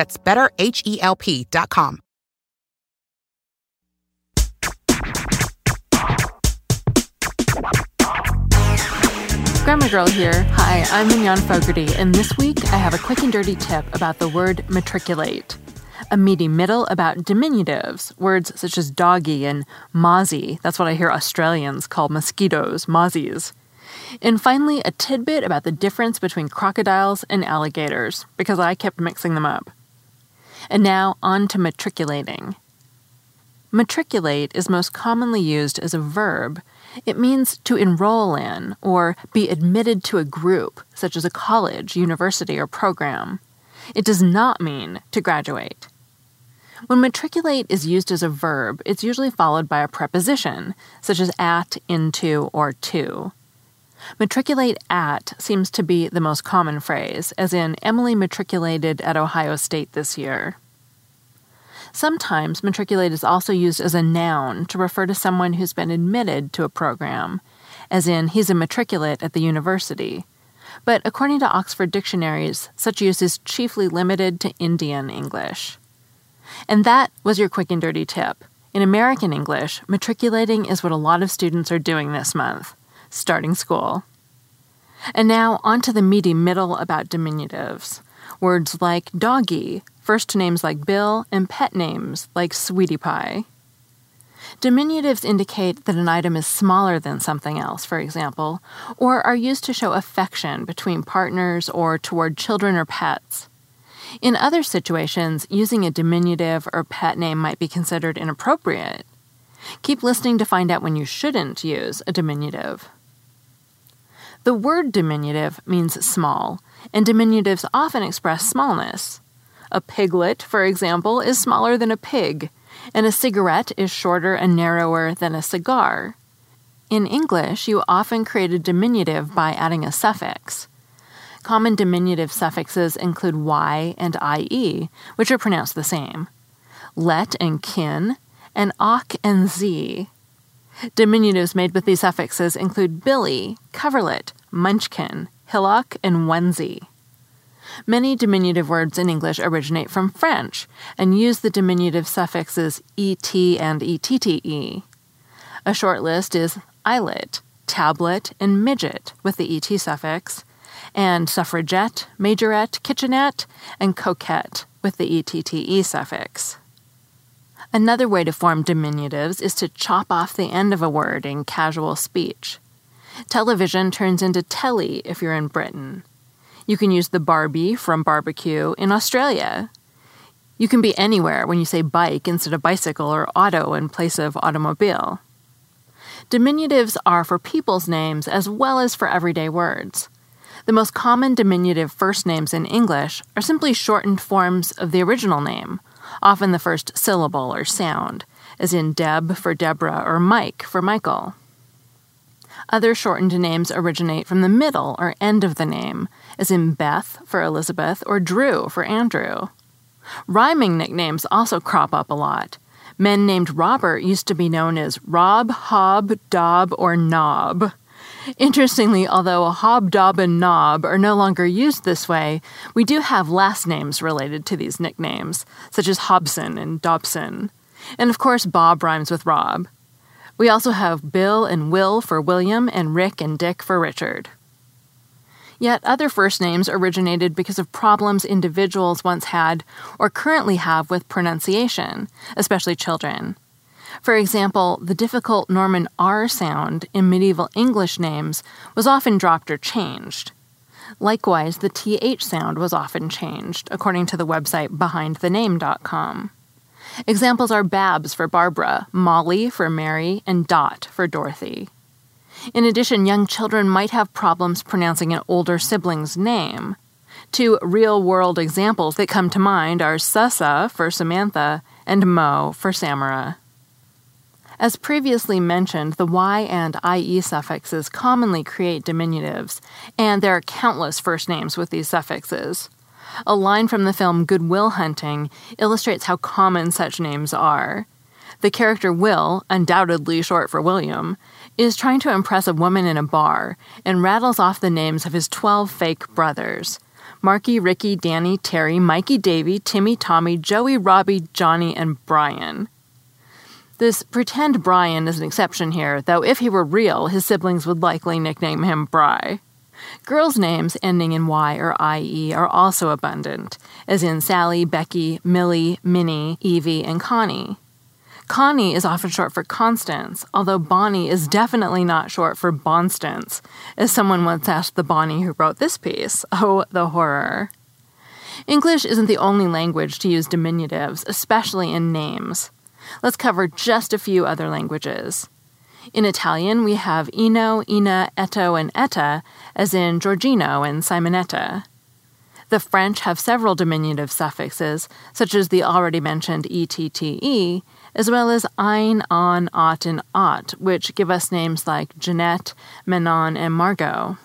That's betterhelp.com. Grammar Girl here. Hi, I'm Mignon Fogarty, and this week I have a quick and dirty tip about the word matriculate. A meaty middle about diminutives, words such as doggy and mozzie. That's what I hear Australians call mosquitoes, mozzies. And finally, a tidbit about the difference between crocodiles and alligators, because I kept mixing them up. And now on to matriculating. Matriculate is most commonly used as a verb. It means to enroll in or be admitted to a group, such as a college, university, or program. It does not mean to graduate. When matriculate is used as a verb, it's usually followed by a preposition, such as at, into, or to. Matriculate at seems to be the most common phrase, as in Emily matriculated at Ohio State this year. Sometimes matriculate is also used as a noun to refer to someone who's been admitted to a program, as in he's a matriculate at the university. But according to Oxford dictionaries, such use is chiefly limited to Indian English. And that was your quick and dirty tip. In American English, matriculating is what a lot of students are doing this month starting school. And now on to the meaty middle about diminutives. Words like doggy, first names like Bill, and pet names like Sweetie Pie. Diminutives indicate that an item is smaller than something else, for example, or are used to show affection between partners or toward children or pets. In other situations, using a diminutive or pet name might be considered inappropriate. Keep listening to find out when you shouldn't use a diminutive. The word diminutive means small, and diminutives often express smallness. A piglet, for example, is smaller than a pig, and a cigarette is shorter and narrower than a cigar. In English, you often create a diminutive by adding a suffix. Common diminutive suffixes include y and ie, which are pronounced the same, let and kin, and och and z. Diminutives made with these suffixes include billy, coverlet, munchkin, hillock, and onesie. Many diminutive words in English originate from French and use the diminutive suffixes et and ette. A short list is islet, tablet, and midget with the et suffix, and suffragette, majorette, kitchenette, and coquette with the ette suffix. Another way to form diminutives is to chop off the end of a word in casual speech. Television turns into telly if you're in Britain. You can use the Barbie from barbecue in Australia. You can be anywhere when you say bike instead of bicycle or auto in place of automobile. Diminutives are for people's names as well as for everyday words. The most common diminutive first names in English are simply shortened forms of the original name often the first syllable or sound, as in Deb for Deborah or Mike for Michael. Other shortened names originate from the middle or end of the name, as in Beth for Elizabeth or Drew for Andrew. Rhyming nicknames also crop up a lot. Men named Robert used to be known as Rob, Hob, Dob, or Knob. Interestingly, although a hobdob and knob are no longer used this way, we do have last names related to these nicknames, such as Hobson and Dobson. And of course, Bob rhymes with Rob. We also have Bill and Will for William and Rick and Dick for Richard. Yet other first names originated because of problems individuals once had or currently have with pronunciation, especially children. For example, the difficult Norman R sound in medieval English names was often dropped or changed. Likewise, the TH sound was often changed, according to the website behindthename.com. Examples are Babs for Barbara, Molly for Mary, and Dot for Dorothy. In addition, young children might have problems pronouncing an older sibling's name. Two real world examples that come to mind are Sasa for Samantha and Mo for Samara. As previously mentioned, the Y and IE suffixes commonly create diminutives, and there are countless first names with these suffixes. A line from the film Good Will Hunting illustrates how common such names are. The character Will, undoubtedly short for William, is trying to impress a woman in a bar and rattles off the names of his 12 fake brothers Marky, Ricky, Danny, Terry, Mikey, Davy, Timmy, Tommy, Joey, Robbie, Johnny, and Brian. This pretend Brian is an exception here, though if he were real, his siblings would likely nickname him Bry. Girls' names ending in Y or IE are also abundant, as in Sally, Becky, Millie, Minnie, Evie, and Connie. Connie is often short for Constance, although Bonnie is definitely not short for Bonstance, as someone once asked the Bonnie who wrote this piece. Oh, the horror. English isn't the only language to use diminutives, especially in names. Let's cover just a few other languages. In Italian, we have Ino, Ina, Eto, and Etta, as in Giorgino and Simonetta. The French have several diminutive suffixes, such as the already mentioned ETTE, as well as ein, on, ot, and ot, which give us names like Jeanette, Manon, and Margot.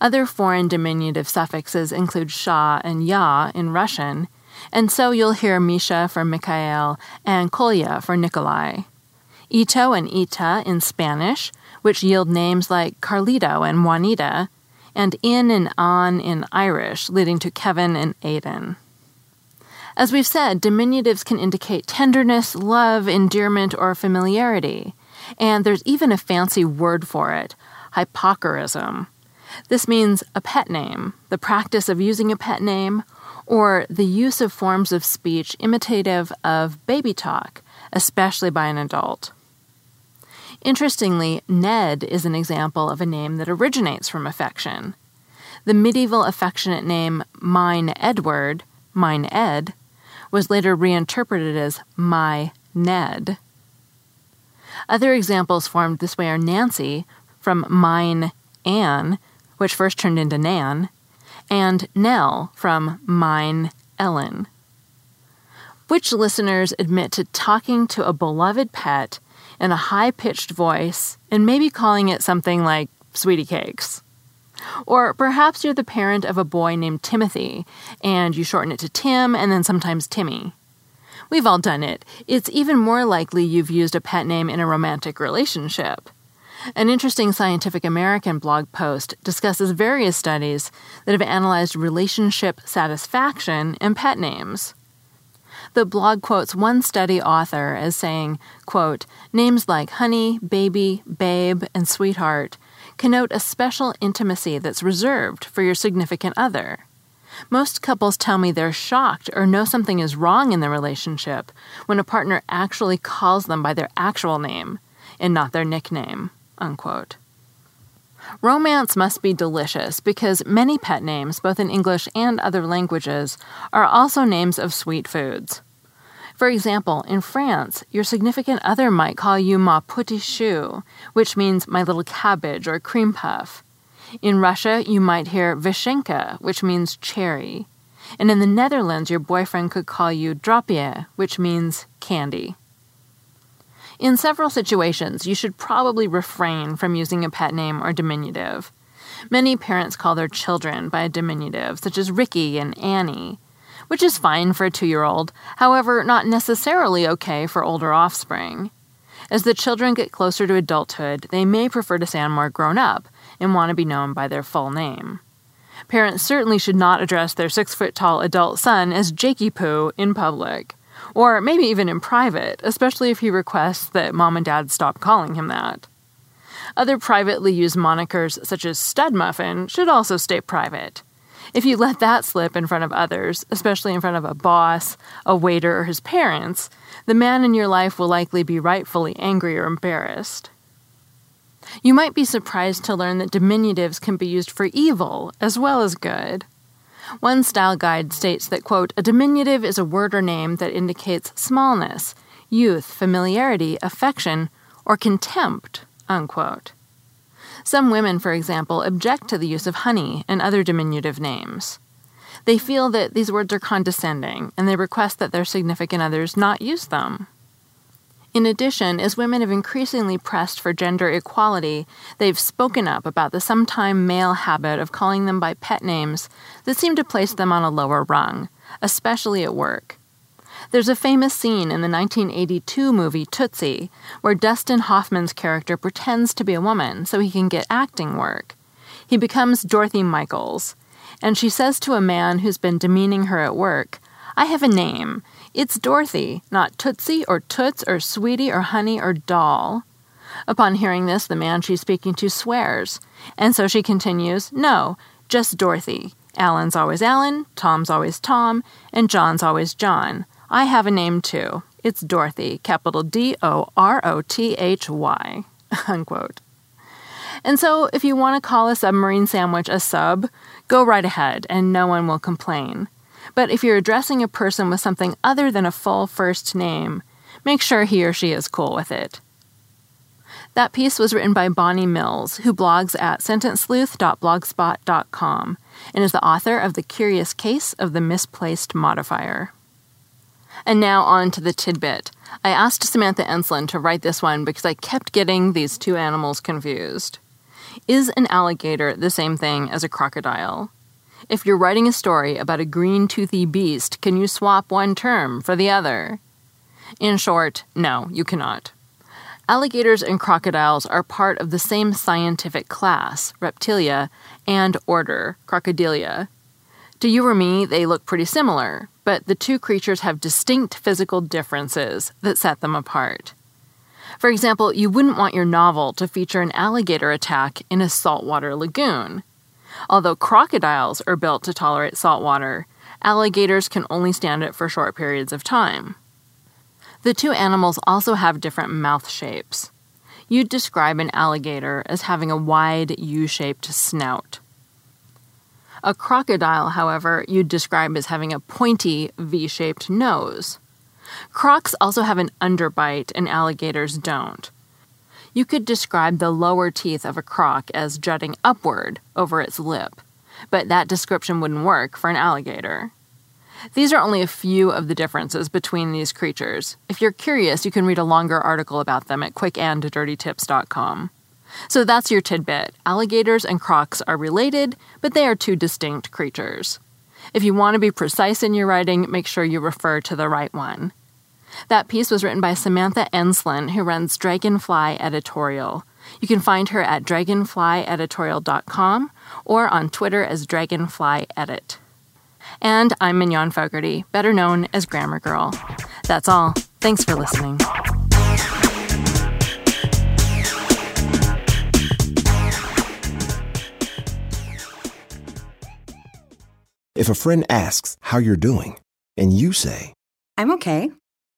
Other foreign diminutive suffixes include sha and ya in Russian, and so you'll hear Misha for Mikhail and Kolya for Nikolai. Ito and Ita in Spanish, which yield names like Carlito and Juanita, and in and on in Irish, leading to Kevin and Aiden. As we've said, diminutives can indicate tenderness, love, endearment, or familiarity. And there's even a fancy word for it hypocorism. This means a pet name, the practice of using a pet name, or the use of forms of speech imitative of baby talk, especially by an adult. Interestingly, Ned is an example of a name that originates from affection. The medieval affectionate name Mine Edward, Mine Ed, was later reinterpreted as My Ned. Other examples formed this way are Nancy, from Mine Anne, which first turned into Nan, and Nell from Mine Ellen. Which listeners admit to talking to a beloved pet in a high pitched voice and maybe calling it something like Sweetie Cakes? Or perhaps you're the parent of a boy named Timothy and you shorten it to Tim and then sometimes Timmy. We've all done it. It's even more likely you've used a pet name in a romantic relationship. An interesting Scientific American blog post discusses various studies that have analyzed relationship satisfaction in pet names. The blog quotes one study author as saying, quote, Names like honey, baby, babe, and sweetheart connote a special intimacy that's reserved for your significant other. Most couples tell me they're shocked or know something is wrong in the relationship when a partner actually calls them by their actual name and not their nickname. Unquote. Romance must be delicious because many pet names, both in English and other languages, are also names of sweet foods. For example, in France, your significant other might call you ma petit chou, which means my little cabbage or cream puff. In Russia, you might hear vishenka, which means cherry. And in the Netherlands, your boyfriend could call you dropje, which means candy. In several situations, you should probably refrain from using a pet name or diminutive. Many parents call their children by a diminutive, such as Ricky and Annie, which is fine for a two year old, however, not necessarily okay for older offspring. As the children get closer to adulthood, they may prefer to sound more grown up and want to be known by their full name. Parents certainly should not address their six foot tall adult son as Jakey Poo in public or maybe even in private, especially if he requests that mom and dad stop calling him that. Other privately used monikers, such as stud muffin, should also stay private. If you let that slip in front of others, especially in front of a boss, a waiter, or his parents, the man in your life will likely be rightfully angry or embarrassed. You might be surprised to learn that diminutives can be used for evil as well as good. One style guide states that, quote, a diminutive is a word or name that indicates smallness, youth, familiarity, affection, or contempt, unquote. Some women, for example, object to the use of honey and other diminutive names. They feel that these words are condescending and they request that their significant others not use them. In addition, as women have increasingly pressed for gender equality, they've spoken up about the sometime male habit of calling them by pet names that seem to place them on a lower rung, especially at work. There's a famous scene in the 1982 movie Tootsie where Dustin Hoffman's character pretends to be a woman so he can get acting work. He becomes Dorothy Michaels, and she says to a man who's been demeaning her at work, I have a name. It's Dorothy, not Tootsie or Toots or Sweetie or Honey or Doll. Upon hearing this, the man she's speaking to swears, and so she continues, No, just Dorothy. Alan's always Alan, Tom's always Tom, and John's always John. I have a name too. It's Dorothy, capital D O R O T H Y. Unquote. And so, if you want to call a submarine sandwich a sub, go right ahead and no one will complain. But if you're addressing a person with something other than a full first name, make sure he or she is cool with it. That piece was written by Bonnie Mills, who blogs at sentencesleuth.blogspot.com and is the author of The Curious Case of the Misplaced Modifier. And now on to the tidbit. I asked Samantha Enslen to write this one because I kept getting these two animals confused. Is an alligator the same thing as a crocodile? If you're writing a story about a green toothy beast, can you swap one term for the other? In short, no, you cannot. Alligators and crocodiles are part of the same scientific class, Reptilia, and order, Crocodilia. To you or me, they look pretty similar, but the two creatures have distinct physical differences that set them apart. For example, you wouldn't want your novel to feature an alligator attack in a saltwater lagoon. Although crocodiles are built to tolerate salt water, alligators can only stand it for short periods of time. The two animals also have different mouth shapes. You'd describe an alligator as having a wide U shaped snout. A crocodile, however, you'd describe as having a pointy V shaped nose. Crocs also have an underbite, and alligators don't. You could describe the lower teeth of a croc as jutting upward over its lip, but that description wouldn't work for an alligator. These are only a few of the differences between these creatures. If you're curious, you can read a longer article about them at quickanddirtytips.com. So that's your tidbit. Alligators and crocs are related, but they are two distinct creatures. If you want to be precise in your writing, make sure you refer to the right one. That piece was written by Samantha Enslen, who runs Dragonfly Editorial. You can find her at dragonflyeditorial.com or on Twitter as dragonflyedit. And I'm Mignon Fogarty, better known as Grammar Girl. That's all. Thanks for listening. If a friend asks how you're doing, and you say, I'm okay,